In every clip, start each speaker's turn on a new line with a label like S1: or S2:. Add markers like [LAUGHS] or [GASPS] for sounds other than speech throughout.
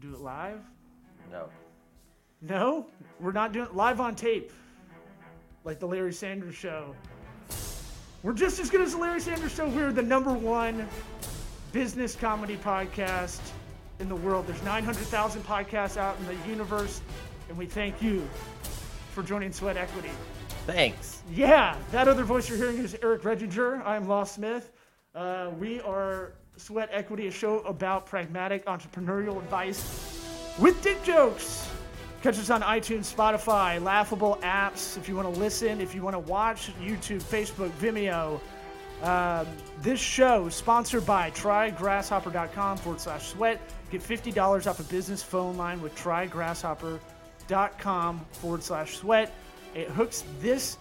S1: Do it live.
S2: No.
S1: No, we're not doing it live on tape, like the Larry Sanders Show. We're just as good as the Larry Sanders Show. We're the number one business comedy podcast in the world. There's 900,000 podcasts out in the universe, and we thank you for joining Sweat Equity.
S2: Thanks.
S1: Yeah, that other voice you're hearing is Eric Redinger. I'm Law Smith. Uh, we are Sweat Equity, a show about pragmatic entrepreneurial advice with dick jokes. Catch us on iTunes, Spotify, laughable apps. If you want to listen, if you want to watch, YouTube, Facebook, Vimeo. Um, this show sponsored by trygrasshopper.com forward slash sweat. Get $50 off a business phone line with trygrasshopper.com forward slash sweat. It hooks this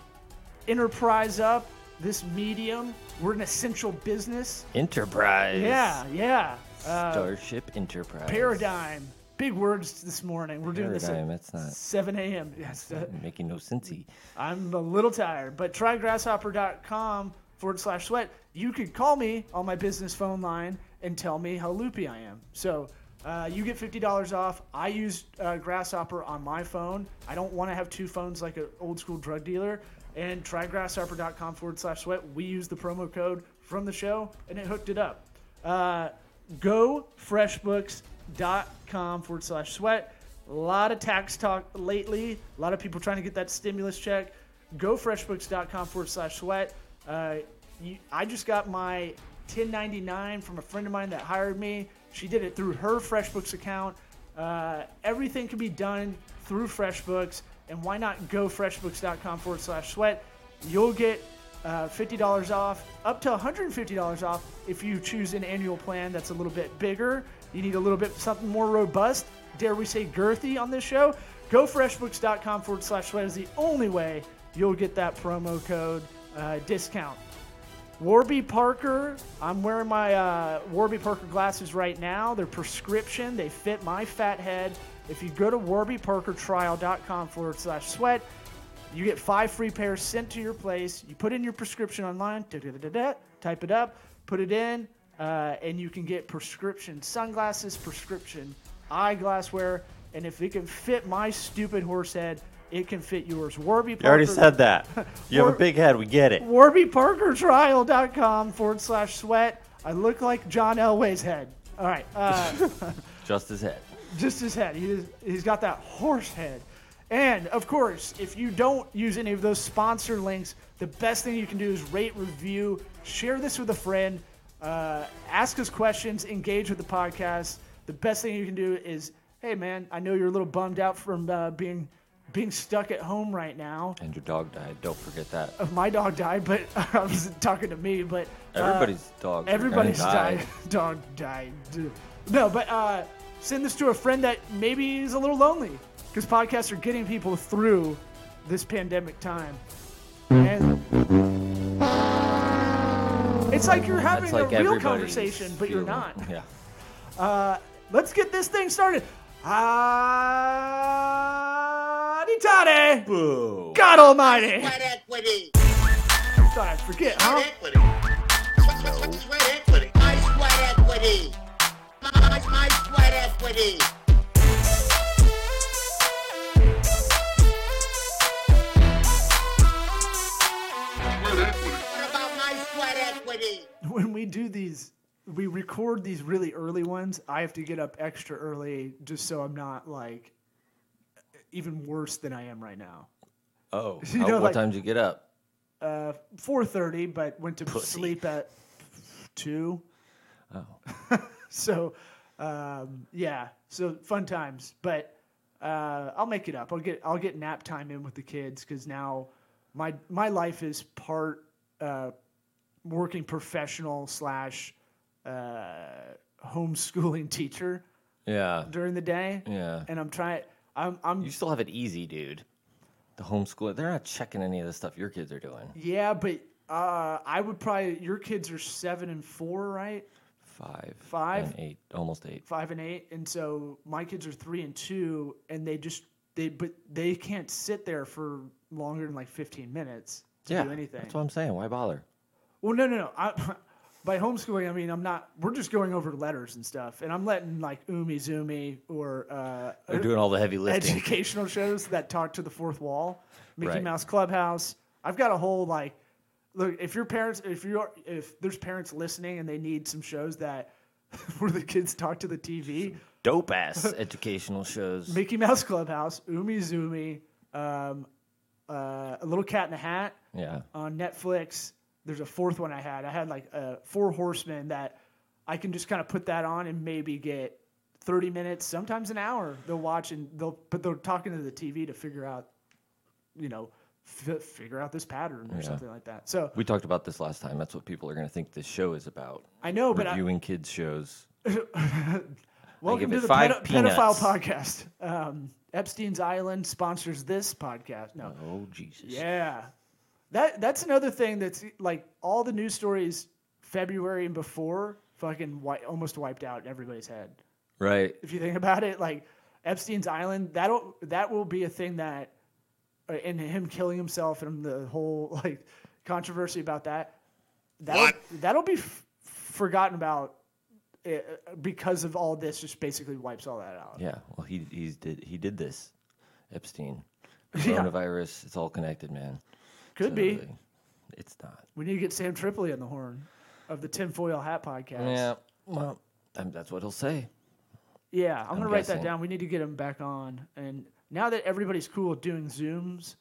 S1: enterprise up, this medium. We're an essential business.
S2: Enterprise.
S1: Yeah, yeah. Uh,
S2: Starship Enterprise.
S1: paradigm. Big words this morning. We're doing this
S2: Paradigm,
S1: at
S2: that's not-
S1: 7 a.m. Yes, [LAUGHS] uh,
S2: Making no sensey.
S1: I'm a little tired, but trygrasshopper.com forward slash sweat. You could call me on my business phone line and tell me how loopy I am. So uh, you get $50 off. I use uh, Grasshopper on my phone. I don't want to have two phones like an old school drug dealer. And trygrasshopper.com forward slash sweat. We use the promo code from the show and it hooked it up. Uh, GoFreshBooks.com forward slash sweat. A lot of tax talk lately. A lot of people trying to get that stimulus check. GoFreshBooks.com forward slash sweat. Uh, you, I just got my 1099 from a friend of mine that hired me. She did it through her FreshBooks account. Uh, everything can be done through FreshBooks. And why not GoFreshBooks.com forward slash sweat? You'll get uh, $50 off, up to $150 off if you choose an annual plan that's a little bit bigger. You need a little bit something more robust. Dare we say girthy on this show? GoFreshBooks.com forward slash sweat is the only way you'll get that promo code uh, discount. Warby Parker, I'm wearing my uh, Warby Parker glasses right now. They're prescription, they fit my fat head. If you go to warbyparkertrial.com forward slash sweat, you get five free pairs sent to your place. You put in your prescription online, type it up, put it in, uh, and you can get prescription sunglasses, prescription eyeglasswear, and if it can fit my stupid horse head, it can fit yours. Warby Parker.
S2: You already said that. [LAUGHS] You have a big head. We get it.
S1: WarbyParkerTrial.com forward slash sweat. I look like John Elway's head. All right. Uh, [LAUGHS]
S2: Just his head.
S1: Just his head. He is, he's got that horse head. And of course, if you don't use any of those sponsor links, the best thing you can do is rate, review, share this with a friend, uh, ask us questions, engage with the podcast. The best thing you can do is, hey man, I know you're a little bummed out from uh, being being stuck at home right now.
S2: And your dog died. Don't forget that.
S1: Uh, My dog died, but [LAUGHS] I was talking to me. But uh,
S2: Everybody's dog.
S1: Everybody's
S2: died.
S1: died. [LAUGHS] Dog died. No, but uh, send this to a friend that maybe is a little lonely because podcasts are getting people through this pandemic time. And it's like you're having
S2: like
S1: a real conversation, but you're not.
S2: Yeah.
S1: Uh, let's get this thing started. Aditade!
S2: Boo.
S1: God Almighty!
S3: Sweat equity.
S1: Thought I'd forget, huh?
S3: Sweat equity. Sweat, sweat, sweat, sweat equity. My sweat equity. Equity. What about my sweat [LAUGHS] equity?
S1: when we do these we record these really early ones i have to get up extra early just so i'm not like even worse than i am right now
S2: Oh. [LAUGHS]
S1: You
S2: How-
S1: know,
S2: what
S1: like-
S2: time did you get up?
S1: uh 4.30 but went to
S2: Pussy.
S1: sleep at 2
S2: Oh. [LAUGHS]
S1: so um yeah so fun times but uh i'll make it up i'll get i'll get nap time in with the kids because now my my life is part uh working professional slash uh homeschooling [LAUGHS] teacher
S2: Yeah.
S1: during the day
S2: Yeah.
S1: and i'm trying i'm i'm
S2: You still have it easy, dude. The homeschool, they're not checking any of the stuff your kids are doing.
S1: yeah but uh i would probably your kids are seven and four right
S2: Five.
S1: Five?
S2: And eight. Almost eight.
S1: five and eight, and so my kids are three and two, and they just they but they can't sit there for longer than like fifteen minutes to
S2: yeah.
S1: do anything.
S2: That's what I'm saying. Why bother?
S1: Well, no, no, no. I, [LAUGHS] by homeschooling, I mean I'm not. We're just going over letters and stuff, and I'm letting like Umizoomi or uh,
S2: They're doing all the heavy lifting.
S1: educational shows that talk to the fourth wall, Mickey
S2: Right.
S1: Mouse Clubhouse. I've got a whole like, look if your parents, if you're, if there's parents listening and they need some shows that [LAUGHS] where the kids talk to the TV,
S2: Dope ass educational shows.
S1: Mickey Mouse Clubhouse, Umizoomi, um, uh, a little Cat in the Hat
S2: Yeah.
S1: on Netflix. There's a fourth one I had. I had like uh, Four Horsemen that I can just kind of put that on and maybe get 30 minutes, sometimes an hour. They'll watch and they'll, but they're talking to the TV to figure out, you know, f- figure out this pattern or
S2: Yeah.
S1: something like that. So
S2: We talked about this last time. That's what people are going to think this show is about.
S1: I know, but I,
S2: Reviewing kids' shows. [LAUGHS]
S1: welcome to the pedo- pedophile podcast. Um, Epstein's Island sponsors this podcast. No,
S2: Oh, Jesus.
S1: Yeah. That that's another thing that's like all the news stories February and before fucking wi- almost wiped out everybody's head.
S2: Right.
S1: If you think about it, like Epstein's Island, that'll that will be a thing that and him killing himself and the whole [LAUGHS] like controversy about that. That'll,
S3: What?
S1: That'll be f- forgotten about uh, because of all this. Just basically wipes all that out.
S2: Yeah. Well, he he's did he did this. Epstein. [LAUGHS]
S1: Yeah.
S2: Coronavirus. It's all connected, man.
S1: Could be.
S2: Totally. It's not.
S1: We need to get Sam Tripoli on the horn of the tinfoil hat podcast.
S2: Yeah. Well, um, that's what he'll say.
S1: Yeah, I'm,
S2: I'm
S1: gonna write that down. We need to get him back on. And now that everybody's cool with doing zooms,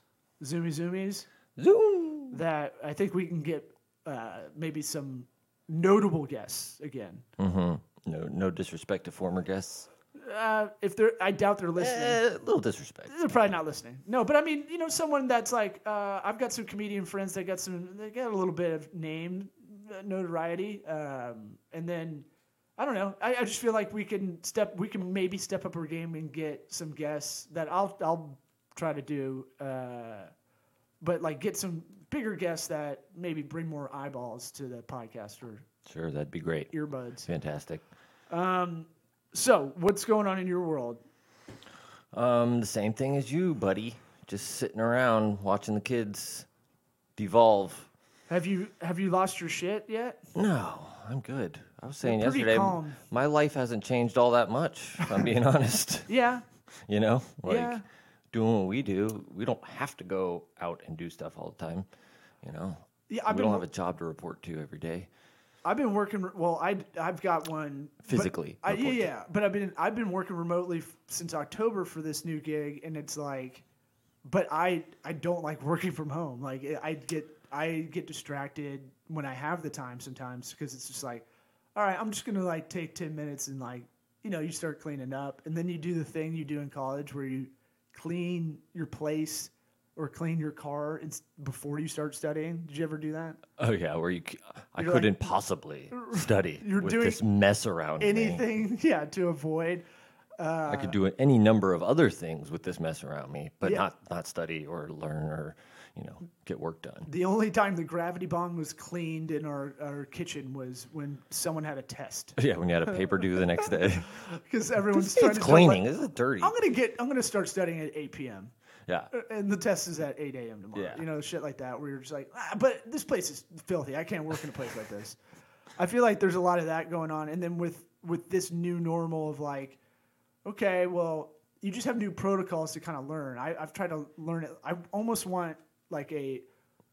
S1: zoomy zoomies,
S2: Zoom.
S1: that I think we can get uh, maybe some notable guests again.
S2: No, no disrespect to former guests.
S1: Uh, if they're, I doubt they're listening.
S2: Eh, a little disrespect.
S1: They're probably not listening. No, but I mean, you know, someone that's like, uh, I've got some comedian friends that got some, they got a little bit of name uh, notoriety, um, and then I don't know. I, I just feel like we can step, we can maybe step up our game and get some guests that I'll, I'll try to do, uh, but like get some bigger guests that maybe bring more eyeballs to the podcast or
S2: Sure, that'd be great.
S1: earbuds.
S2: Fantastic.
S1: Um, So, what's going on in your world?
S2: Um, the same thing as you, buddy. Just sitting around watching the kids devolve.
S1: Have you have you lost your shit yet?
S2: No, I'm good. I was saying
S1: pretty
S2: yesterday,
S1: calm.
S2: my life hasn't changed all that much. If I'm being [LAUGHS] honest,
S1: Yeah.
S2: you know, like
S1: Yeah.
S2: doing what we do, we don't have to go out and do stuff all the time. You know,
S1: Yeah, I've
S2: we
S1: been
S2: don't have a job to report to every day.
S1: I've been working. Well, I I've got one but
S2: Physically
S1: I, yeah,
S2: report to.
S1: yeah, but I've been I've been working remotely f- since October for this new gig, and it's like, but I I don't like working from home. Like I get I get distracted when I have the time sometimes because it's just like, all right, I'm just gonna like take ten minutes and like you know you start cleaning up, and then you do the thing you do in college where you clean your place or clean your car before you start studying. Did you ever do that?
S2: Oh yeah, where you, I
S1: You're
S2: couldn't possibly study [LAUGHS]
S1: You're
S2: with
S1: doing
S2: this mess around me.
S1: Anything, [LAUGHS] yeah, to avoid.
S2: I could uh, do any number of other things with this mess around me, but
S1: Yeah.
S2: not not study or learn or you know get work done.
S1: The only time the gravity bong was cleaned in our, our kitchen was when someone had a test [LAUGHS]
S2: Yeah, when you had a paper due the next day, [LAUGHS]
S1: because everyone's trying to
S2: cleaning.
S1: Tell,
S2: This is dirty.
S1: I'm gonna get. I'm gonna start studying at 8 p.m.
S2: Yeah,
S1: and the test is at 8 a.m. tomorrow.
S2: Yeah.
S1: You know, shit like that where you're just like, ah, but this place is filthy. I can't work in a place like this. I feel like there's a lot of that going on, and then with with this new normal of like, okay, well, you just have new protocols to kind of learn. I, I've tried to learn it. I almost want like a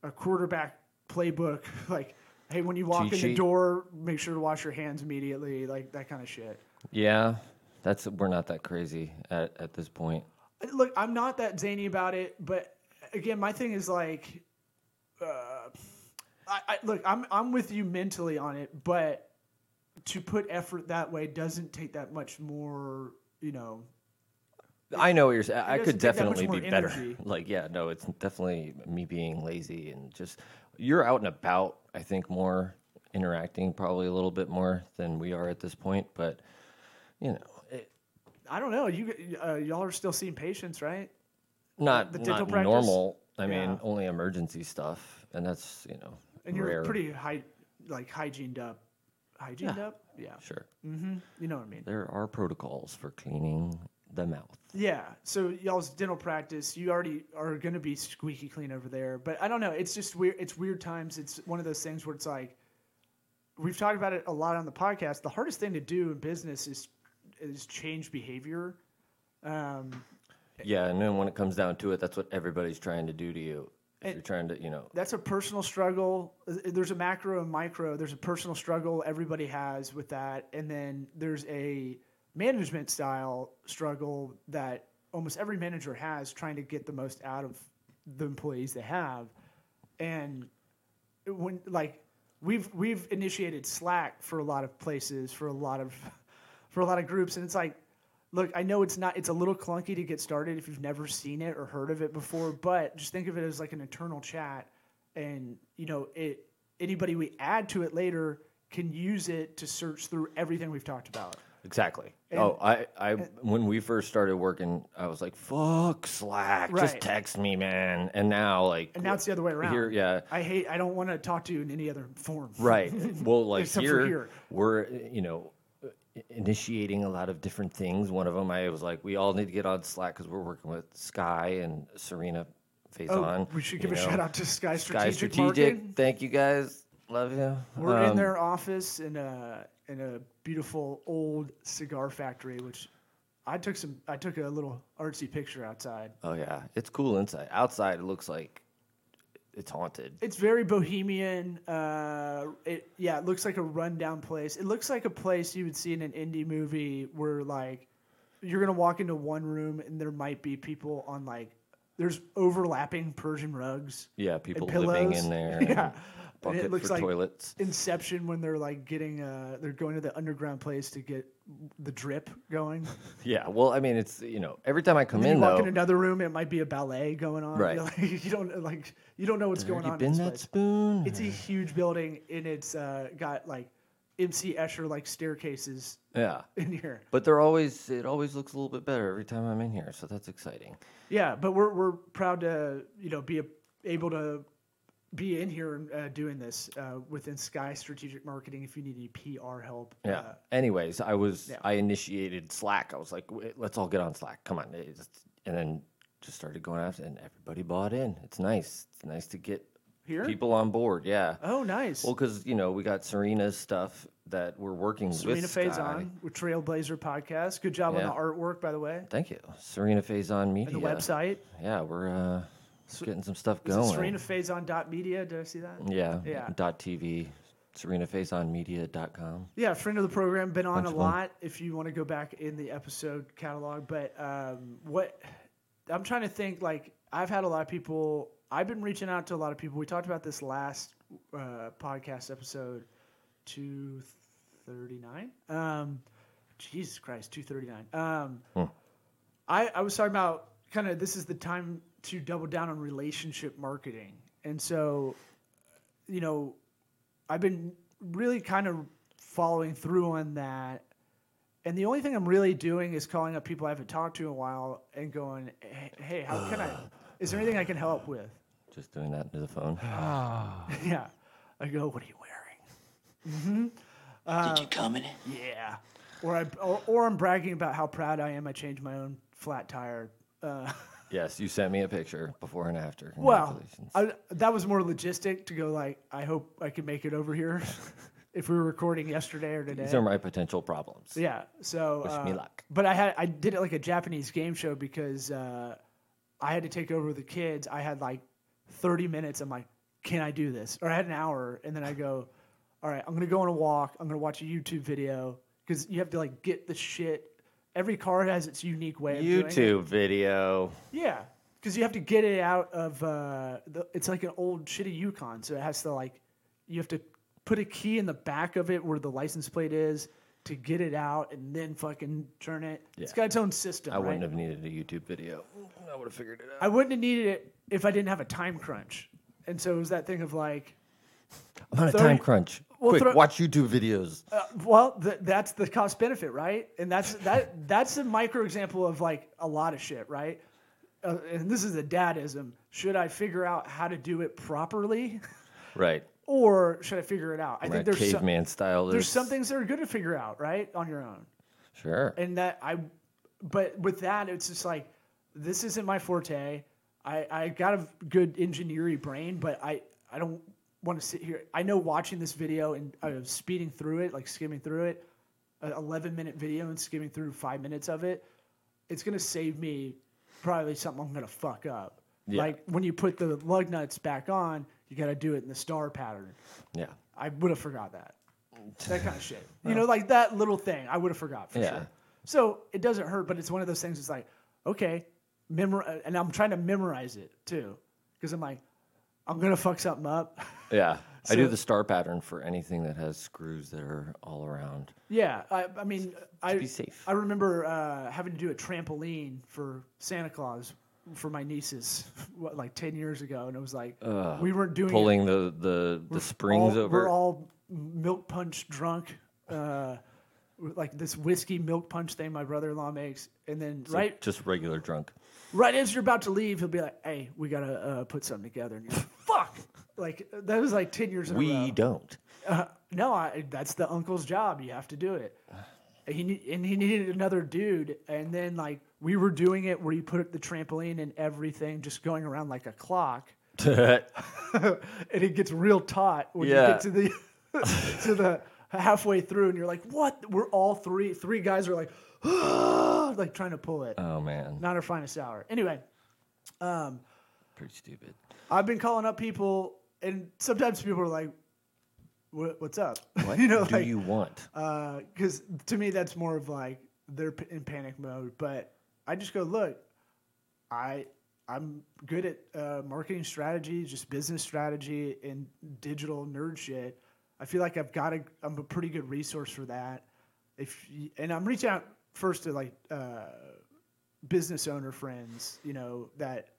S1: a quarterback playbook, [LAUGHS] like, hey, when you walk
S2: Cheat
S1: in the
S2: sheet?
S1: door, make sure to wash your hands immediately, like that kind of shit.
S2: yeah. That's we're not that crazy at at this point.
S1: look, I'm not that zany about it, but again, my thing is like, uh, I, I look, I'm I'm with you mentally on it, but to put effort that way doesn't take that much more, you know.
S2: I know what you're saying. I could
S1: take that much
S2: definitely be better.
S1: energy. [LAUGHS]
S2: Like, yeah, no, it's definitely me being lazy and just you're out and about. I think more interacting, probably a little bit more than we are at this point. But you know, it,
S1: I don't know. You uh, y'all are still seeing patients, right?
S2: not
S1: The dental
S2: not
S1: practice?
S2: normal. I mean,
S1: Yeah.
S2: only emergency stuff, and that's you know
S1: And you're
S2: rare.
S1: pretty high, like hygieneed up. Hygieneed up? Yeah.
S2: Sure,
S1: You know what I mean?
S2: there are protocols for cleaning the mouth.
S1: Yeah. So y'all's dental practice, you already are going to be squeaky clean over there. But I don't know. It's just weird. It's weird times. It's one of those things where it's like, we've talked about it a lot on the podcast. The hardest thing to do in business is is change behavior. Um,
S2: Yeah, and then when it comes down to it, that's what everybody's trying to do to you. If you're trying to, you know,
S1: that's a personal struggle. There's a macro and micro. There's a personal struggle everybody has with that, and then there's a management style struggle that almost every manager has, trying to get the most out of the employees they have. And when like we've we've initiated Slack for a lot of places, for a lot of [LAUGHS] for a lot of groups, and it's like look, I know it's not it's a little clunky to get started if you've never seen it or heard of it before, but just think of it as like an internal chat and you know, it anybody we add to it later can use it to search through everything we've talked about.
S2: Exactly.
S1: And-
S2: oh, I, I, when we first started working, I was like, "Fuck Slack, just text me, man." And now, like,
S1: And now it's the other way around.
S2: Here, yeah,
S1: I hate I don't want to talk to you in any other form.
S2: right. Well, [LAUGHS] like here,
S1: here.
S2: we're, you know, initiating a lot of different things. One of them, I was like, we all need to get on Slack because we're working with Sky and Serena Faison.
S1: Oh, we should give a
S2: know.
S1: shout out to Sky Strategic.
S2: Sky
S1: Strategic. Marketing.
S2: Thank you guys. Love you.
S1: We're in
S2: Um,
S1: their office in a in a beautiful old cigar factory, which I took some. I took a little artsy picture outside.
S2: Oh yeah, it's cool inside. Outside, it looks like it's haunted.
S1: It's very bohemian. Uh, it yeah, it looks like a rundown place. It looks like a place you would see in an indie movie where like you're gonna walk into one room and there might be people on like there's overlapping Persian rugs.
S2: Yeah, people living in there. [LAUGHS]
S1: Yeah.
S2: And
S1: And it looks
S2: for
S1: like
S2: toilets.
S1: Inception when they're like getting uh they're going to the underground place to get the drip going. [LAUGHS]
S2: Yeah, well, I mean, it's you know, every time I come in
S1: you walk
S2: though,
S1: in another room, it might be a ballet going on.
S2: Right.
S1: You're [LAUGHS] like, you don't like you don't know what's going
S2: you
S1: on. in
S2: been
S1: this
S2: that
S1: place.
S2: spoon?
S1: It's a huge building and it's uh, got like MC Escher like staircases
S2: yeah,
S1: in here.
S2: but they're always it always looks a little bit better every time I'm in here, so that's exciting.
S1: Yeah, but we're we're proud to you know be a, able to be in here and uh, doing this uh, within Sky Strategic Marketing. If you need any PR help,
S2: Yeah.
S1: uh,
S2: Anyways, I was
S1: yeah.
S2: I initiated Slack. I was like, let's all get on Slack. Come on, and then just started going after, and everybody bought in. It's nice. It's nice to get
S1: Here?
S2: people on board. Yeah.
S1: oh nice.
S2: Well, because you know we got Serena's stuff that we're working
S1: Serena
S2: with.
S1: Serena
S2: Sky.
S1: on with Trailblazer Podcast. Good job
S2: Yeah.
S1: on the artwork, by the way,
S2: Thank you, Serena Faison Media.
S1: and the website.
S2: Yeah, we're uh, getting some stuff going.
S1: it SerenaFaison.media? Did I see that?
S2: Yeah.
S1: Yeah.
S2: Dot TV. SerenaFaisonMedia.com.
S1: Yeah, friend of the program, been on
S2: Bunch
S1: a lot. If you want to go back in the episode catalog, but um, what I'm trying to think, like I've had a lot of people. I've been reaching out to a lot of people. We talked about this last uh, podcast episode, two thirty nine. Um, Jesus Christ, two thirty nine. Um, I I was talking about kind of this is the time to double down on relationship marketing, and so you know I've been really kind of following through on that. And the only thing I'm really doing is calling up people I haven't talked to in a while and going, hey, hey how can I, is there anything I can help with?
S2: Just doing that into the phone. [LAUGHS]
S1: yeah. I go, what are you wearing?
S3: mm-hmm Did you come in it?
S1: Yeah. Or, I, or, or I'm bragging about how proud I am I changed my own flat tire. Uh, [LAUGHS]
S2: yes, you sent me a picture before and after.
S1: well,
S2: Congratulations.
S1: I, that was more logistic to go like, I hope I can make it over here [LAUGHS] if we were recording yesterday or today.
S2: These are my potential problems.
S1: Yeah. So,
S2: Wish me
S1: uh,
S2: luck.
S1: But I had I did it like a Japanese game show because uh, I had to take over the kids. I had like 30 minutes. I'm like, can I do this? Or I had an hour, and then I go, all right, I'm gonna go on a walk. I'm gonna watch a YouTube video because you have to like get the shit. Every car has its unique way of doing it.
S2: YouTube video.
S1: Yeah, because you have to get it out of. Uh, the, it's like an old shitty Yukon, so it has to like. You have to put a key in the back of it where the license plate is to get it out, and then fucking turn it. It's got its own system.
S2: I
S1: right?
S2: wouldn't have needed a YouTube video. I would have figured it out.
S1: I wouldn't have needed it if I didn't have a time crunch, and so it was that thing of like.
S2: I'm on a
S1: 30
S2: time crunch.
S1: Well,
S2: Quick,
S1: throw-
S2: watch YouTube videos.
S1: Uh, well, th- that's the cost benefit, right? And that's that. That's a micro example of like a lot of shit, right? Uh, and this is a dadism. Should I figure out how to do it properly,
S2: Right. [LAUGHS]
S1: or should I figure it out? I
S2: My
S1: think there's some,
S2: caveman style.
S1: there's some things that are good to figure out, right, on your own.
S2: Sure.
S1: And that I, but with that, it's just like this isn't my forte. I I got a good engineering brain, but I I don't want to sit here. I know watching this video and uh, speeding through it, like skimming through it, an 11 minute video and skimming through five minutes of it, it's gonna save me probably something I'm gonna fuck up.
S2: Yeah.
S1: Like when you put the lug nuts back on, you got to do it in the star pattern.
S2: Yeah.
S1: I would have forgot that. That kind of [LAUGHS] shit. You know, like that little thing, I would have forgot for
S2: Yeah.
S1: sure. So it doesn't hurt, but it's one of those things. It's like, okay, memor, and I'm trying to memorize it too, because I'm like, I'm gonna fuck something up. [LAUGHS]
S2: Yeah. I do the star pattern for anything that has screws that are all around.
S1: yeah, I, I mean, I
S2: be safe.
S1: I remember uh, having to do a trampoline for Santa Claus for my nieces, [LAUGHS] what, like ten years ago, and it was like we weren't doing it
S2: Pulling the, the, the springs
S1: all,
S2: over.
S1: We're all milk punch drunk, uh, like this whiskey milk punch thing my brother-in-law makes, and then
S2: So
S1: right,
S2: Just regular drunk.
S1: right as you're about to leave, he'll be like, "Hey, we gotta uh, put something together." And you're like! Like that was like ten years in a
S2: We don't.
S1: Uh, no, I, that's the uncle's job. You have to do it. He and he needed another dude, and then like we were doing it where you put the trampoline and everything, just going around like a clock [LAUGHS] [LAUGHS] and it gets real taut when you get to the [LAUGHS] to the halfway through, and you're like, "What?" We're all three three guys are like, [GASPS] like trying to pull it.
S2: oh, man.
S1: Not our finest hour. Anyway, um,
S2: Pretty stupid.
S1: I've been calling up people, and sometimes people are like, "What's up?" [LAUGHS]
S2: What
S1: you know,
S2: do
S1: like,
S2: you want?
S1: because to me that's more of like they're in panic mode. But I just go, look, I I'm good at uh, marketing strategy, just business strategy and digital nerd shit. I feel like I've got a I'm a pretty good resource for that. If you, and I'm reaching out first to like uh, business owner friends, you know that.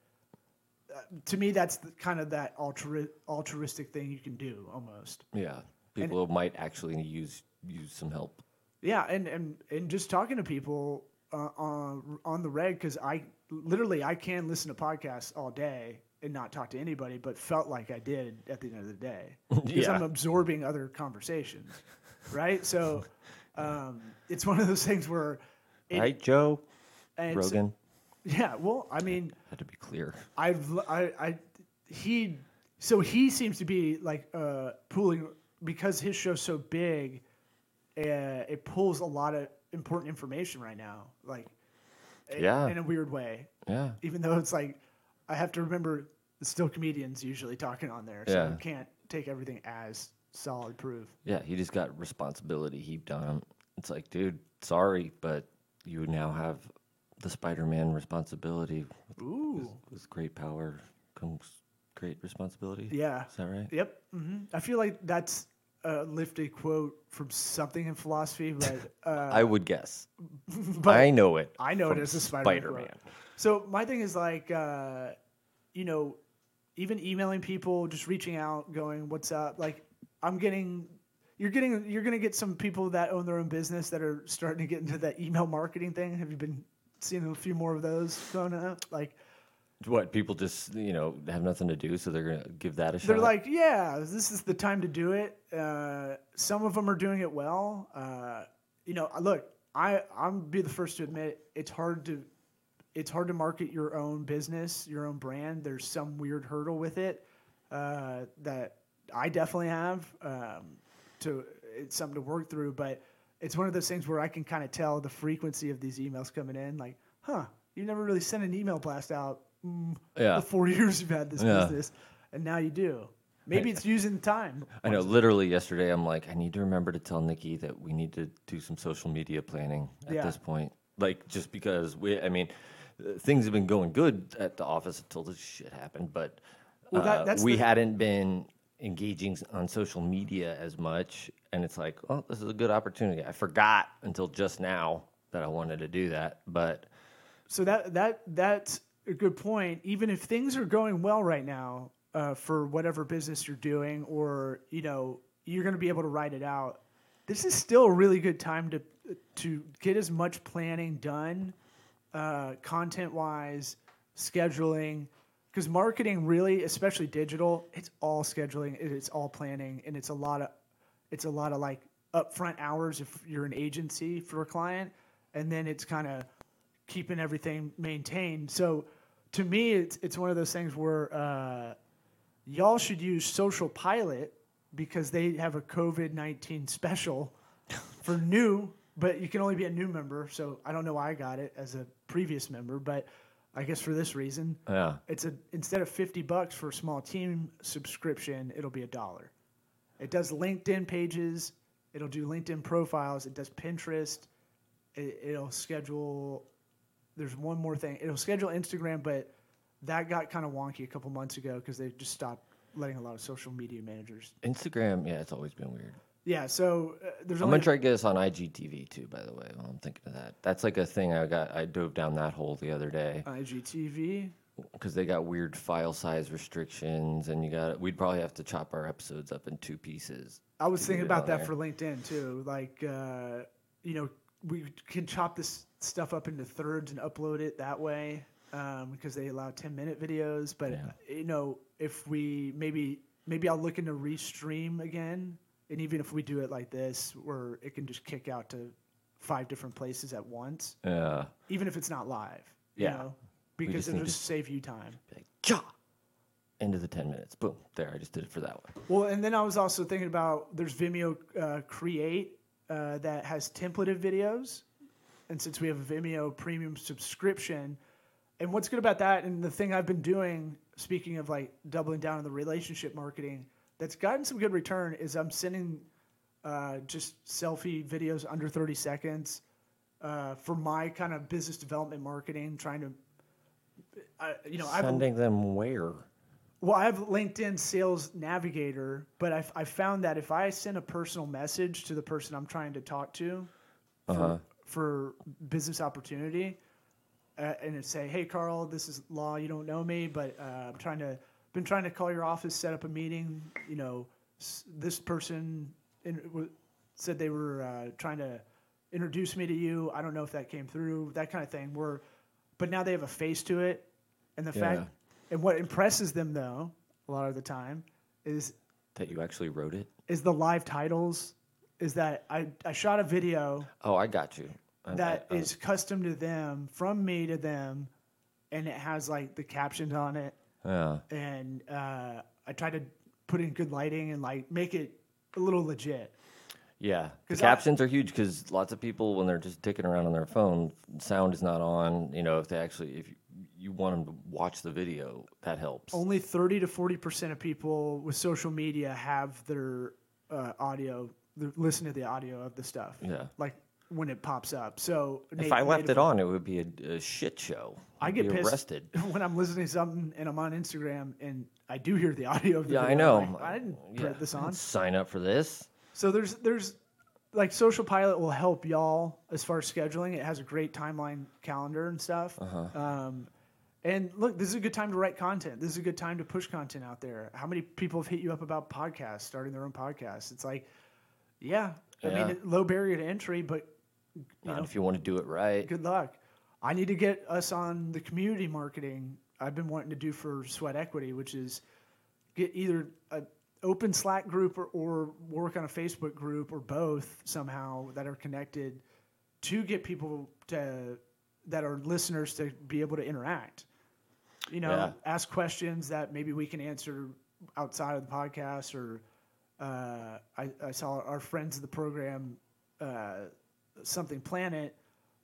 S1: Uh, to me, that's the, kind of that altru- altruistic thing you can do almost.
S2: Yeah. People might actually use use some help.
S1: Yeah, and and and just talking to people uh, on on the reg because I literally I can listen to podcasts all day and not talk to anybody, but felt like I did at the end of the day [LAUGHS] because
S2: Yeah.
S1: I'm absorbing other conversations, right? So [LAUGHS] um, it's one of those things where, it,
S2: right, Joe?
S1: and it's-
S2: Rogan?
S1: Yeah, well, I mean,
S2: Had to be clear.
S1: I've I, I he so he seems to be like uh pulling because his show's so big uh, it pulls a lot of important information right now like in-
S2: Yeah.
S1: in a weird way
S2: Yeah.
S1: even though it's like I have to remember it's still comedians usually talking on there so
S2: Yeah.
S1: you can't take everything as solid proof
S2: Yeah. He just got responsibility heaped on him. It's like, dude, sorry, but you now have the Spider Man responsibility.
S1: ooh
S2: With great power comes great responsibility.
S1: yeah
S2: Is that right?
S1: Yep. hmm I feel like that's a lifted quote from something in philosophy, but [LAUGHS] uh,
S2: I would guess. [LAUGHS]
S1: but
S2: I know it.
S1: I know it as a Spider-Man.
S2: Spider-Man.
S1: So my thing is like, uh, you know, even emailing people, just reaching out, going, "What's up?" Like, I'm getting, you're getting, you're gonna get some people that own their own business that are starting to get into that email marketing thing. Have you been seeing a few more of those going up? Like,
S2: What people just you know have nothing to do, so they're gonna give that a shot.
S1: they're like, "Yeah, this is the time to do it." Uh, some of them are doing it well. Uh, you know, look, I I'm be the first to admit it's hard to it's hard to market your own business, your own brand. There's some weird hurdle with it uh, that I definitely have. Um, to it's something to work through, but it's one of those things where I can kind of tell the frequency of these emails coming in. Like, huh, you never really sent an email blast out mm,
S2: Yeah.
S1: the four years you've had this
S2: Yeah.
S1: business, and now you do. Maybe it's using time.
S2: I know. Literally yesterday, I'm like, I need to remember to tell Nikki that we need to do some social media planning at
S1: Yeah.
S2: this point. Like, just because we, I mean, uh, things have been going good at the office until this shit happened, but
S1: Well, that-
S2: uh, we
S1: the-
S2: hadn't been engaging on social media as much. And it's like, oh, this is a good opportunity. I forgot until just now that I wanted to do that, but
S1: So that that that's a good point. Even if things are going well right now uh, for whatever business you're doing, or you know you're going to be able to ride it out, this is still a really good time to to get as much planning done, uh, content wise, scheduling. Because marketing really, especially digital, it's all scheduling, it's all planning, and it's a lot of it's a lot of like upfront hours if you're an agency for a client, and then it's kind of keeping everything maintained. So to me, it's it's one of those things where uh, y'all should use Social Pilot because they have a COVID 19 special [LAUGHS] for new, but you can only be a new member. So I don't know why I got it as a previous member, but I guess for this reason,
S2: Yeah.
S1: it's a instead of 50 bucks for a small team subscription, it'll be a dollar. It does LinkedIn pages, it'll do LinkedIn profiles, it does Pinterest, it, it'll schedule there's one more thing. It'll schedule Instagram, but that got kind of wonky a couple months ago because they just stopped letting a lot of social media managers.
S2: Instagram, yeah, it's always been weird.
S1: Yeah, so uh, there's
S2: I'm gonna try to get us on IGTV too. By the way, while I'm thinking of that, that's like a thing I got. I dove down that hole the other day
S1: IGTV.
S2: because they got weird file size restrictions, and you got. We'd probably have to chop our episodes up in two pieces.
S1: I was thinking about that
S2: there.
S1: for LinkedIn too. Like, uh, you know, we can chop this stuff up into thirds and upload it that way um, because they allow 10 minute videos. But,
S2: Yeah.
S1: you know, if we maybe, maybe I'll look into restream again. And even if we do it like this, where it can just kick out to five different places at once,
S2: Yeah.
S1: even if it's not live. You
S2: Yeah.
S1: know? Because
S2: just
S1: it'll
S2: need to-
S1: just save you time.
S2: Be like, "Cha!" Into the ten minutes. Boom. There. I just did it for that one.
S1: Well, and then I was also thinking about there's Vimeo uh, Create uh, that has templated videos, and since we have a Vimeo Premium subscription, and what's good about that, and the thing I've been doing, speaking of like doubling down on the relationship marketing, that's gotten some good return, is I'm sending uh, just selfie videos under 30 seconds uh, for my kind of business development marketing, trying to, uh, you know, I've
S2: Sending them where?
S1: well, I have LinkedIn Sales Navigator, but I've, i found that if I send a personal message to the person I'm trying to talk to for,
S2: Uh-huh.
S1: for business opportunity, uh, and say, "Hey, Carl, this is Law. You don't know me, but uh, I'm trying to been trying to call your office, set up a meeting. You know, s- this person in, w- said they were uh, trying to introduce me to you. I don't know if that came through. That kind of thing. Where, but now they have a face to it, and the fact and what impresses them though, a lot of the time, is
S2: That you actually wrote it?
S1: is the live titles. Is that I, I shot a video
S2: Oh, I got you. I-
S1: that
S2: I- I-
S1: is custom to them, from me to them, and it has like the captions on it.
S2: Yeah.
S1: And uh, I try to put in good lighting and like make it a little legit.
S2: Yeah, the
S1: 'Cause I-
S2: captions are huge because lots of people, when they're just dicking around on their phone, sound is not on. You know, if they actually, if you, you want them to watch the video, that helps.
S1: Only 30 to 40% of people with social media have their uh, audio, listen to the audio of the stuff.
S2: Yeah.
S1: Like when it pops up. So
S2: If
S1: na-
S2: I left it on, it would be a, a shit show.
S1: I get pissed
S2: arrested. [LAUGHS]
S1: when I'm listening to something and I'm on Instagram and I do hear the audio of the
S2: Yeah, I
S1: video.
S2: Know.
S1: like, I didn't
S2: Yeah.
S1: put this on.
S2: Sign up for this.
S1: So there's there's like Social Pilot will help y'all as far as scheduling. It has a great timeline calendar and stuff.
S2: Uh-huh.
S1: Um, and look, this is a good time to write content. This is a good time to push content out there. How many people have hit you up about podcasts, starting their own podcasts? It's like, yeah, I mean, low barrier to entry, but
S2: Not if you want to do it right.
S1: good luck. I need to get us on the community marketing I've been wanting to do for Sweat Equity, which is get either an open Slack group or, or work on a Facebook group or both somehow that are connected to get people to that are listeners to be able to interact. You know,
S2: Yeah.
S1: ask questions that maybe we can answer outside of the podcast or uh, I, I saw our friends of the program, uh, Something Planet.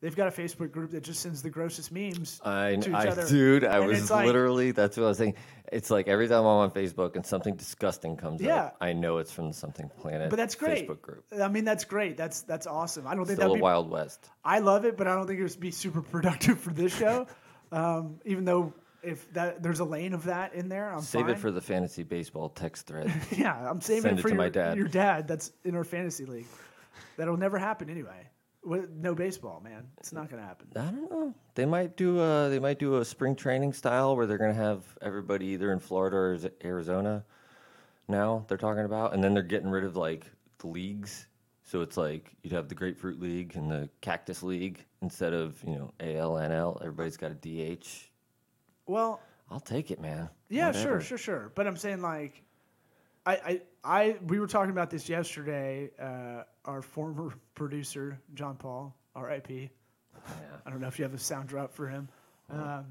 S1: They've got a Facebook group that just sends the grossest memes
S2: I,
S1: to each
S2: I
S1: other.
S2: dude, I
S1: And
S2: was
S1: like-
S2: literally that's what I was saying. It's like every time I'm on Facebook and something disgusting comes
S1: Yeah.
S2: up, I know it's from the Something Planet
S1: But that's great.
S2: Facebook group.
S1: I mean, that's great. That's that's awesome. I don't think
S2: Still
S1: that
S2: a
S1: be.
S2: Wild West.
S1: I love it, but I don't think it would be super [LAUGHS] productive for this show. um, even though if that there's a lane of that in there, I'm
S2: Save
S1: fine.
S2: it for the fantasy baseball text thread. [LAUGHS]
S1: yeah. I'm saving
S2: Send
S1: it
S2: it
S1: for your,
S2: my dad.
S1: your dad. That's in our fantasy league. That'll never happen anyway. What- No baseball, man. It's not gonna happen.
S2: I don't know. They might do a they might do a spring training style where they're gonna have everybody either in Florida or Arizona. Now they're talking about, and then they're getting rid of like the leagues. So it's like you'd have the Grapefruit League and the Cactus League instead of you know AL ALNL. Everybody's got a DH.
S1: Well,
S2: I'll take it, man.
S1: Yeah,
S2: Whatever.
S1: sure, sure, sure. But I'm saying like, I, I, I, we were talking about this yesterday. Uh, our former [LAUGHS] producer John Paul, R.I.P. I don't know if you have a sound drop for him. Um,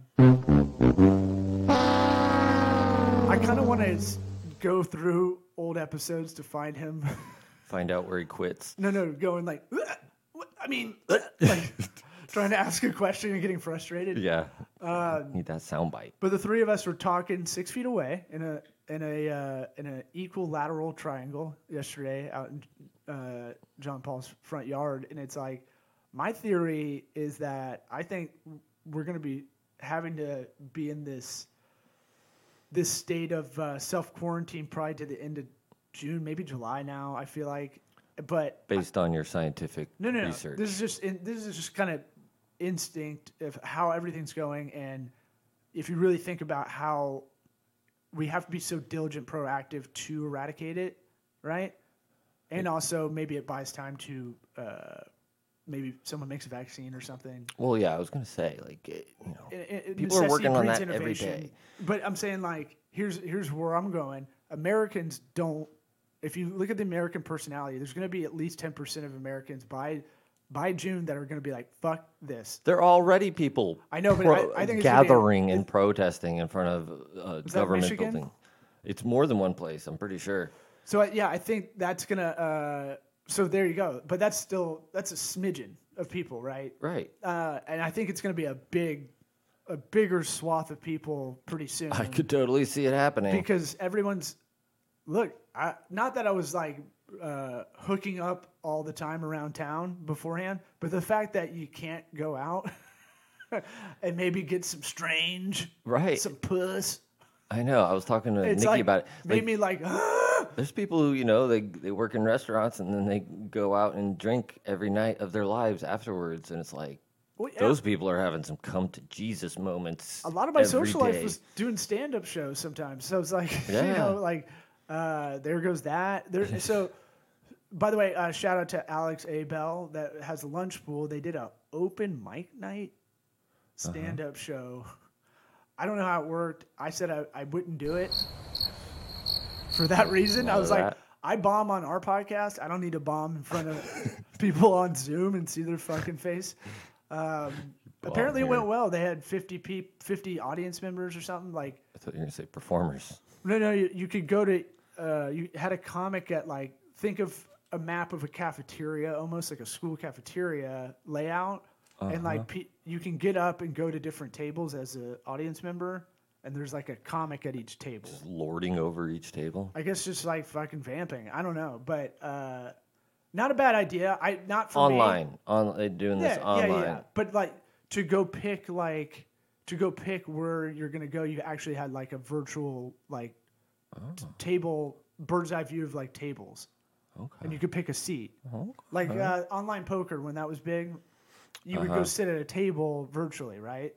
S1: I kind of want to go through old episodes to find him. [LAUGHS]
S2: Find out where he quits.
S1: no, no, going like, "Ugh, I mean, [LAUGHS] ugh," like trying to ask a question and getting frustrated.
S2: Yeah.
S1: Uh,
S2: Need that sound bite.
S1: But the three of us were talking six feet away in a in a uh, in an equilateral triangle yesterday out in uh, John Paul's front yard, and it's like my theory is that I think we're going to be having to be in this this state of uh, self quarantine probably to the end of June, maybe July now. I feel like, but
S2: Based on your scientific
S1: no, no, no.
S2: research.
S1: This is just in, this is just kind of instinct of how everything's going, and if you really think about how we have to be so diligent, proactive to eradicate it, right? And also maybe it buys time to uh, maybe someone makes a vaccine or something.
S2: well, yeah, I was going to say, like, it, you know,
S1: It- it-
S2: People are working on that every day.
S1: But I'm saying like here's here's where I'm going. Americans don't. If you look at the American personality, there's going to be at least 10% of Americans by by June that are going to be like, "Fuck this."
S2: There are already people
S1: I know, but I- I think gonna be-
S2: gathering and protesting in front of a
S1: that
S2: government
S1: Michigan?
S2: building. It's more than one place, I'm pretty sure.
S1: So I- yeah, I think that's gonna. Uh, so there you go. But that's still that's a smidgen of people, right?
S2: Right.
S1: Uh, and I think it's gonna be a big, a bigger swath of people pretty soon.
S2: I could totally see it happening.
S1: because everyone's look. I, not that I was like uh, hooking up all the time around town beforehand, but the fact that you can't go out [LAUGHS] and maybe get some strange,
S2: Right.
S1: some puss.
S2: I know. I was talking to
S1: It's
S2: Nikki
S1: like
S2: about it.
S1: made
S2: Like,
S1: me like.
S2: there's people who, you know, they they work in restaurants and then they go out and drink every night of their lives afterwards, and it's like
S1: Well, yeah.
S2: those people are having some come to Jesus moments.
S1: a lot of my social life was doing stand-up shows sometimes so it's like [LAUGHS] you know like uh, there goes that there so by the way uh, shout out to alex a bell that has a lunch pool. They did a open mic night
S2: Uh-huh.
S1: stand-up show. I don't know how it worked. I said i, I wouldn't do it for that reason. I was
S2: of
S1: like i bomb on our podcast. I don't need to bomb in front of [LAUGHS] people on zoom and see their fucking face. Um, apparently it went well. They had 50 peop 50 audience members or something like
S2: I thought you were gonna say performers.
S1: no no you, you could go to uh, you had a comic at like think of a map of a cafeteria almost like a school cafeteria layout and
S2: Uh-huh.
S1: like pe- you can get up and go to different tables as an audience member and there's like a comic at each table just
S2: lording over each table.
S1: i guess just like fucking vamping i don't know but uh, not a bad idea i not for me.
S2: Online, on they doing this online.
S1: Yeah, yeah. But like to go pick like to go pick where you're gonna go, you actually had like a virtual like
S2: Oh.
S1: t- table bird's eye view of like tables,
S2: Okay.
S1: and you could pick a seat.
S2: Okay.
S1: Like uh, online poker when that was big, you would go
S2: Uh-huh.
S1: sit at a table virtually, right?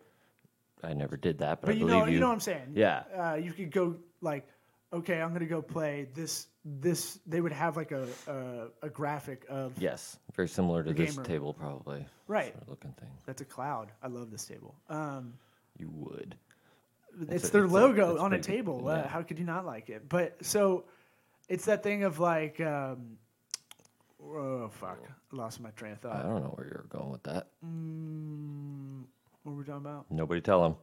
S2: I never did that, but,
S1: But
S2: I
S1: you
S2: believe
S1: know, you know what I'm saying?
S2: Yeah.
S1: Uh, you could go like, okay, I'm gonna go play this. This they would have like a a, a graphic of
S2: Yes, very similar to
S1: The
S2: this
S1: gamer.
S2: table, probably.
S1: Right.
S2: Sort of looking thing.
S1: that's a cloud. I love this table. Um,
S2: You would.
S1: it's
S2: a-
S1: their
S2: it's a-
S1: logo
S2: it's
S1: on a
S2: pretty
S1: table. Uh,
S2: yeah.
S1: how could you not like it? But so it's that thing of like, um, oh fuck, I lost my train of thought.
S2: I
S1: thought.
S2: don't know where you're going with that.
S1: Mm, what were we talking about?
S2: Nobody tell him.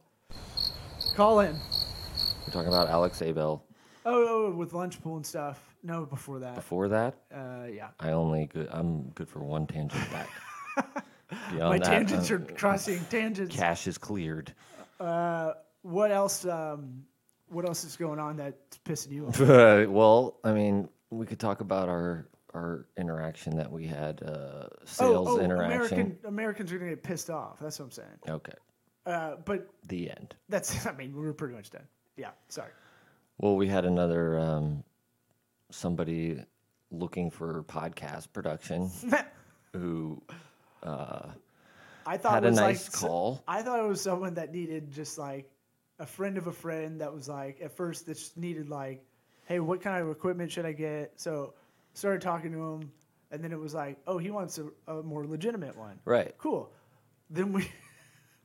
S1: Call in.
S2: We're talking about Alex Abel.
S1: Oh, oh, with lunch pool and stuff. No, before that.
S2: Before that,
S1: Uh, yeah.
S2: I only good. I'm good for one tangent back. [LAUGHS] Beyond
S1: My
S2: that,
S1: tangents
S2: uh,
S1: are crossing tangents.
S2: Cash is cleared.
S1: Uh, what else? Um, what else is going on that's pissing you off? [LAUGHS]
S2: well, I mean, we could talk about our our interaction that we had, uh, sales
S1: oh, oh,
S2: interaction.
S1: American, Americans are gonna get pissed off. That's what I'm saying.
S2: Okay,
S1: Uh, but
S2: the end.
S1: that's. [LAUGHS] I mean, we were pretty much done. Yeah. Sorry.
S2: Well, we had another um, somebody looking for podcast production [LAUGHS] who
S1: I thought
S2: had
S1: it
S2: a
S1: was
S2: nice
S1: like,
S2: call.
S1: I thought it was someone that needed just like a friend of a friend that was like at first that just needed like, hey, what kind of equipment should I get? So started talking to him, and then it was like, oh, he wants a, a more legitimate one.
S2: Right.
S1: Cool. Then we. [LAUGHS]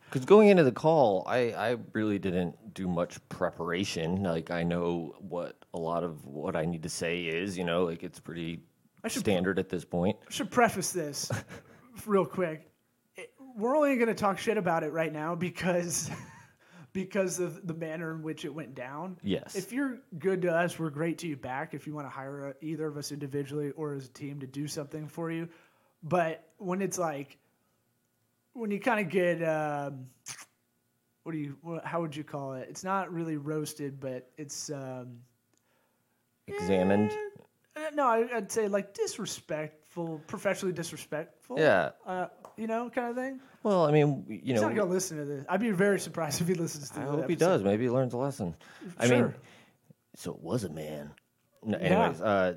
S2: Because going into the call, I, I really didn't do much preparation. Like I know what a lot of what I need to say is, you know, like it's pretty
S1: should-
S2: standard at this point.
S1: should preface this [LAUGHS] real quick. It- we're only going to talk shit about it right now because [LAUGHS] because of the manner in which it went down.
S2: Yes.
S1: If you're good to us, we're great to you back. If you want to hire uh, either of us individually or as a team to do something for you, but when it's like, when you kind of get, um, what do you, how would you call it? It's not really roasted, but it's. Um,
S2: Examined.
S1: uh, no, I, I'd say like disrespectful, professionally disrespectful.
S2: Yeah.
S1: Uh, you know, kind of thing.
S2: Well, I mean, you know, He's
S1: not gonna listen to this. I'd be very surprised if he listens to.
S2: This.
S1: I
S2: hope he does. Maybe he learns a lesson. I mean, so it was a man. No,
S1: Yeah.
S2: uh,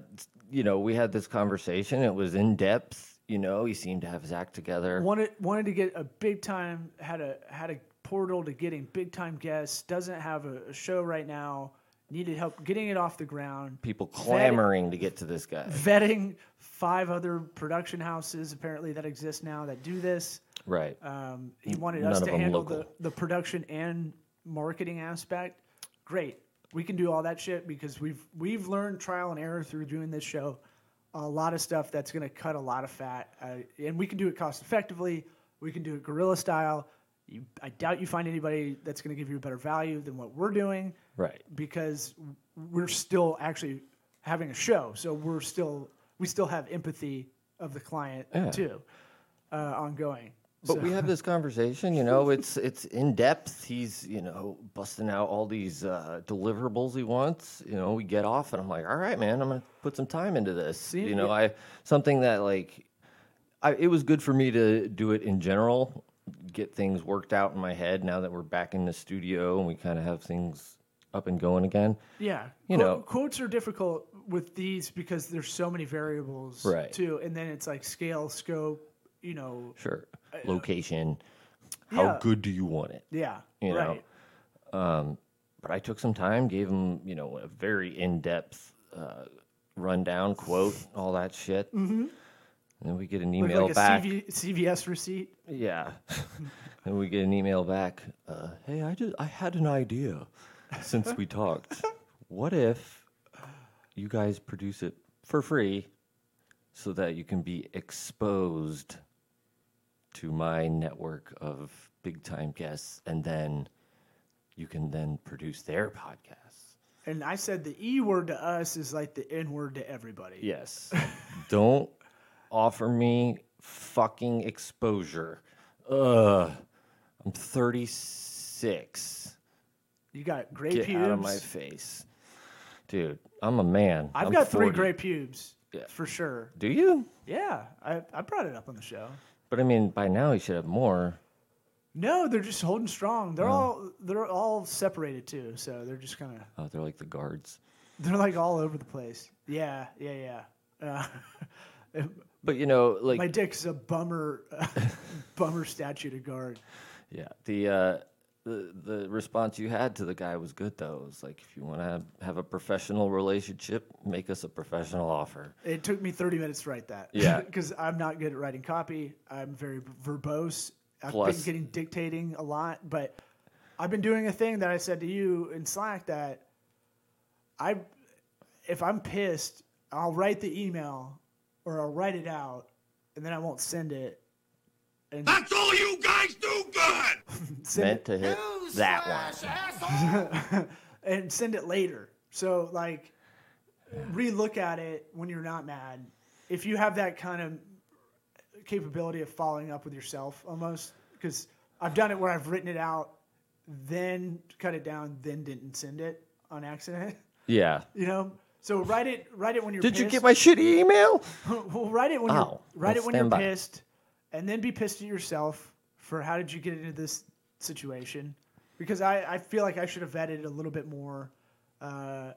S2: you know, we had this conversation. It was in depth. You know, he seemed to have his act together.
S1: wanted wanted to get a big time had a had a portal to getting big time guests. Doesn't have a, a show right now. Needed help getting it off the ground.
S2: People clamoring to get to this guy.
S1: Vetting five other production houses apparently that exist now that do this.
S2: Right.
S1: Um, he wanted
S2: None
S1: us to handle the, the production and marketing aspect. Great. We can do all that shit because we've we've learned trial and error through doing this show. A lot of stuff that's going to cut a lot of fat, uh, and we can do it cost effectively. We can do it guerrilla style. You, I doubt you find anybody that's going to give you a better value than what we're doing
S2: right.
S1: because we're still actually having a show. So we're still we still have empathy of the client
S2: Yeah.
S1: too, uh, ongoing.
S2: But
S1: So-
S2: we have this conversation, you know, it's it's in depth. He's, you know, busting out all these uh, deliverables he wants. You know, we get off and I'm like, all right, man, I'm gonna put some time into this.
S1: See,
S2: you know,
S1: yeah.
S2: I something that like I, it was good for me to do it in general, get things worked out in my head now that we're back in the studio and we kind of have things up and going again.
S1: Yeah,
S2: You
S1: Quote-
S2: know-
S1: quotes are difficult with these because there's so many variables,
S2: Right.
S1: Too, and then it's like scale, scope. You know,
S2: Sure. Location. How
S1: yeah.
S2: good do you want it?
S1: yeah,
S2: You know,
S1: right.
S2: but I took some time, gave him, you know, a very in depth uh, rundown, quote, all that shit. Mm-hmm. And then we get an email
S1: like a
S2: back.
S1: CV, CVS receipt.
S2: Yeah. [LAUGHS] [LAUGHS] and we get an email back. Uh, hey, I just I had an idea since we talked. [LAUGHS] What if you guys produce it for free so that you can be exposed to my network of big time guests and then you can then produce their podcasts.
S1: And I said the E word to us is like the N word to everybody.
S2: Yes. [LAUGHS] Don't offer me fucking exposure. Ugh. I'm 36.
S1: You got great
S2: Get
S1: pubes.
S2: out of my face. Dude, I'm a man.
S1: I've
S2: I'm
S1: got three
S2: 40.
S1: gray pubes
S2: Yeah.
S1: for sure.
S2: Do you?
S1: Yeah, I, I brought it up on the show.
S2: But I mean, by now you should have more.
S1: No, they're just holding strong. They're all they're all separated too, so they're just kind of
S2: Oh, they're like the guards.
S1: they're like all over the place. Yeah, yeah, yeah. Uh, [LAUGHS]
S2: But you know, like
S1: my dick's a bummer, [LAUGHS] bummer statue to guard.
S2: Yeah, the uh, the the response you had to the guy was good though. It was like, if you want to have, have a professional relationship, make us a professional offer.
S1: It took me 30 minutes to write that.
S2: Yeah. [LAUGHS]
S1: because I'm not good at writing copy. I'm very verbose. I've
S2: Plus-
S1: been getting dictating a lot, but I've been doing a thing that I said to you in Slack that I, if I'm pissed, I'll write the email or I'll write it out, and then I won't send it. And
S4: That's all you guys do good! [LAUGHS]
S1: send
S2: Meant
S1: it,
S2: to hit that one. [LAUGHS]
S1: and send it later. So like, relook at it when you're not mad. If you have that kind of capability of following up with yourself, almost because I've done it where I've written it out, then cut it down, then didn't send it on accident. [LAUGHS]
S2: Yeah.
S1: You know. So write it. Write it when you're.
S2: Did you get my shitty email?
S1: well, write it when you're
S2: Oh,
S1: write
S2: well,
S1: it when you're
S2: by.
S1: pissed, and then be pissed at yourself for how did you get into this situation? Because I, I feel like I should have vetted it a little bit more, uh,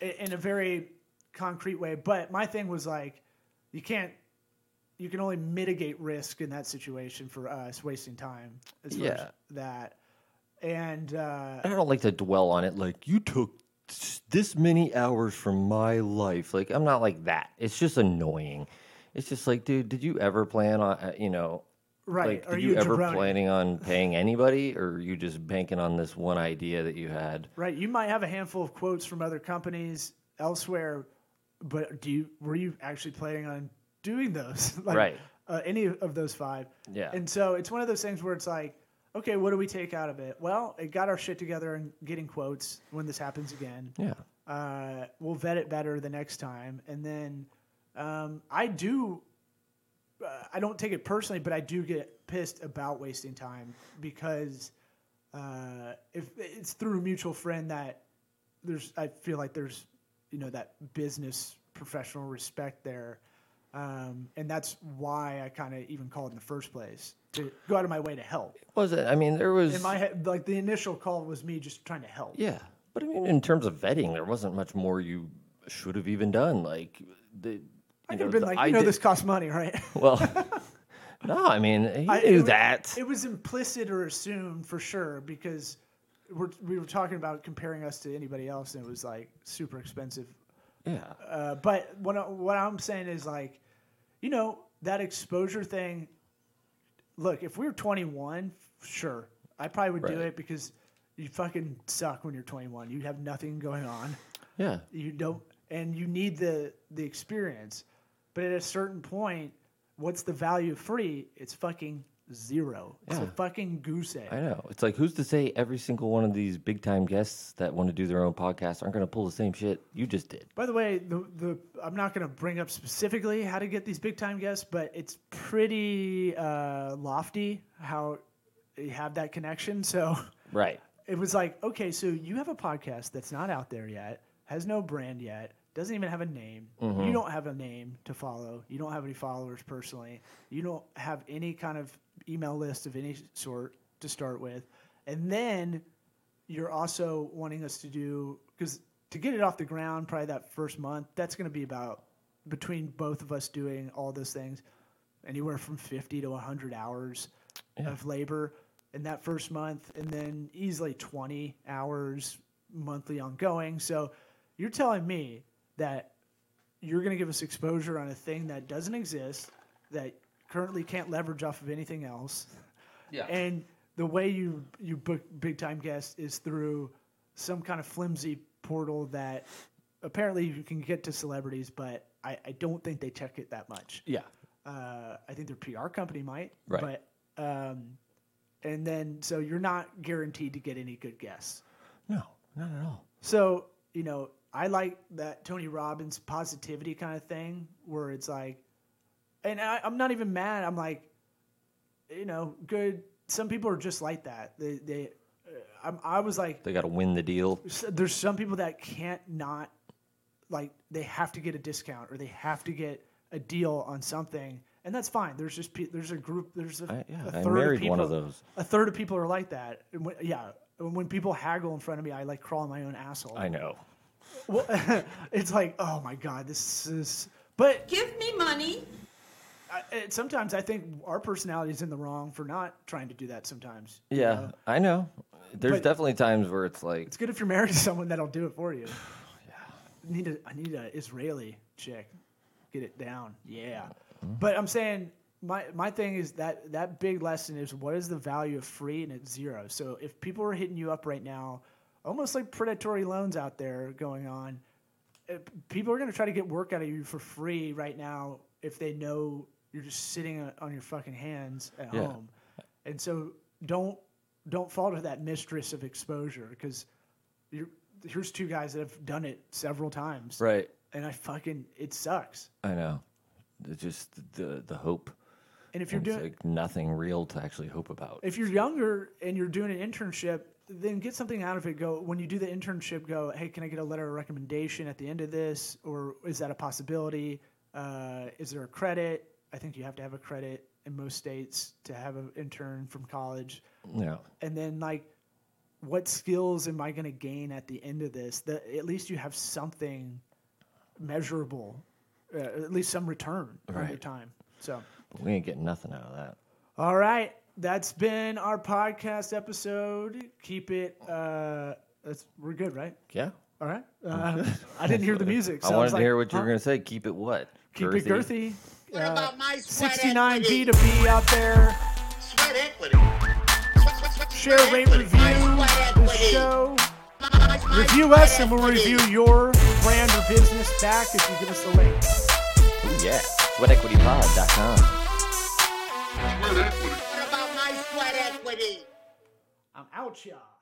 S1: in a very concrete way. But my thing was like, you can't, you can only mitigate risk in that situation for us wasting time as far as
S2: Yeah.
S1: that, and uh,
S2: I don't like to dwell on it. Like you took this many hours from my life. Like I'm not like that. It's just annoying. It's just like, dude, did you ever plan on, uh, you know,
S1: right?
S2: like,
S1: Are
S2: did
S1: you,
S2: you, ever
S1: jabroni?
S2: planning on [LAUGHS] paying anybody, or are you just banking on this one idea that you had?
S1: Right. You might have a handful of quotes from other companies elsewhere, but do you were you actually planning on doing those? [LAUGHS] like,
S2: Right.
S1: Uh, any of those five?
S2: Yeah.
S1: And so it's one of those things where it's like, okay, what do we take out of it? Well, it got our shit together and getting quotes when this happens again.
S2: Yeah.
S1: Uh, we'll vet it better the next time. And then um, I do, uh, I don't take it personally, but I do get pissed about wasting time because uh, if it's through a mutual friend that there's, I feel like there's, you know, that business professional respect there. Um, and that's why I kind of even called in the first place to go out of my way to help.
S2: Was it? I mean, there was.
S1: In my head, like the initial call was me just trying to help.
S2: Yeah, but I mean, in terms of vetting, there wasn't much more you should have even done. Like the.
S1: I could
S2: know,
S1: have been like, you know,
S2: ide-
S1: this costs money, right? [LAUGHS]
S2: Well, [LAUGHS] no, I mean, he
S1: I-
S2: knew
S1: it,
S2: that.
S1: It was implicit or assumed for sure because we're, we were talking about comparing us to anybody else, and it was like super expensive.
S2: yeah,
S1: Uh, but what I, what I'm saying is like, you know, that exposure thing. Look, if we were 21, sure, I probably would do it because you fucking suck when you're 21. You have nothing going on.
S2: yeah,
S1: you don't and you need the the experience but at a certain point what's the value of free it's fucking zero it's a fucking goose egg
S2: I know. It's like who's to say every single one of these big time guests that want to do their own podcast aren't going to pull the same shit you just did.
S1: by the way the, the i'm not going to bring up specifically how to get these big time guests but it's pretty uh, lofty how you have that connection so
S2: Right.
S1: it was like, okay, so you have a podcast that's not out there yet, has no brand yet, doesn't even have a name. You mm-hmm. don't have a name to follow. You don't have any followers personally. You don't have any kind of email list of any sort to start with. And then you're also wanting us to do, because to get it off the ground, probably that first month, that's going to be about between both of us doing all those things, anywhere from 50 to 100 hours of labor in that first month, and then easily 20 hours monthly ongoing. So you're telling me that you're going to give us exposure on a thing that doesn't exist, that currently can't leverage off of anything else.
S2: Yeah.
S1: And the way you you book big time guests is through some kind of flimsy portal that apparently you can get to celebrities, but I, I don't think they check it that much.
S2: Yeah.
S1: Uh, I think their PR company might,
S2: Right.
S1: but um, and then so you're not guaranteed to get any good guests.
S2: No, not at all.
S1: So you know, I like that Tony Robbins positivity kind of thing, where it's like, and I, I'm not even mad. I'm like, you know, good. Some people are just like that. They, they, uh, I'm, I was like,
S2: They got to win the deal.
S1: there's some people that can't not, like, they have to get a discount or they have to get a deal on something, and that's fine. There's just pe- there's a group. There's a,
S2: I- yeah,
S1: a
S2: I
S1: third
S2: married
S1: of
S2: one of those.
S1: A third of people are like that. And when, yeah, when people haggle in front of me, I like crawl in my own asshole.
S2: I know.
S1: Well, [LAUGHS] it's like, oh my god, this is. But
S5: Give me money.
S1: I, it, sometimes I think our personality is in the wrong for not trying to do that. Sometimes. you
S2: Yeah,
S1: know?
S2: I know. There's
S1: But-
S2: definitely times where it's like,
S1: it's good if you're married to someone that'll do it for you. [SIGHS] yeah. I need a I need a Israeli chick. Get it down. Yeah. But I'm saying my my thing is that that big lesson is what is the value of free and it's zero. So if people are hitting you up right now, almost like predatory loans out there going on, uh, people are going to try to get work out of you for free right now if they know you're just sitting on- your fucking hands at
S2: Yeah.
S1: home. And so don't don't fall to that mistress of exposure because you're here's two guys that have done it several times.
S2: right.
S1: And I fucking it sucks.
S2: I know. It's just the the hope.
S1: And if you're doing
S2: like nothing real to actually hope about.
S1: if you're younger and you're doing an internship, then get something out of it. Go when you do the internship. Go, hey, can I get a letter of recommendation at the end of this, or is that a possibility? Uh, is there a credit? I think you have to have a credit in most states to have an intern from college.
S2: Yeah.
S1: And then like, what skills am I going to gain at the end of this? That at least you have something measurable, uh, at least some return on your time. So.
S2: We ain't getting nothing out of that.
S1: All right, that's been our podcast episode. Keep it. Uh, that's we're good, right?
S2: Yeah.
S1: All right. [LAUGHS] Uh, I didn't hear the music. So
S2: I
S1: I,
S2: wanted
S1: was
S2: to
S1: like,
S2: hear what you were going to say. Keep it what?
S1: Keep it girthy.
S3: What about my sweat
S1: 69
S3: equity?
S1: B to B out there.
S3: Sweat equity. Sweat, sweat, sweat,
S1: Share,
S3: sweat
S1: rate,
S3: equity.
S1: review the show.
S3: My- my- my
S1: Review
S3: sweat
S1: us, and we'll review your brand or business back if you give us the link.
S2: Ooh, yeah. SweatEquityPod.com.
S4: Sweat equity.
S3: What sweat equity?
S1: I'm out, y'all.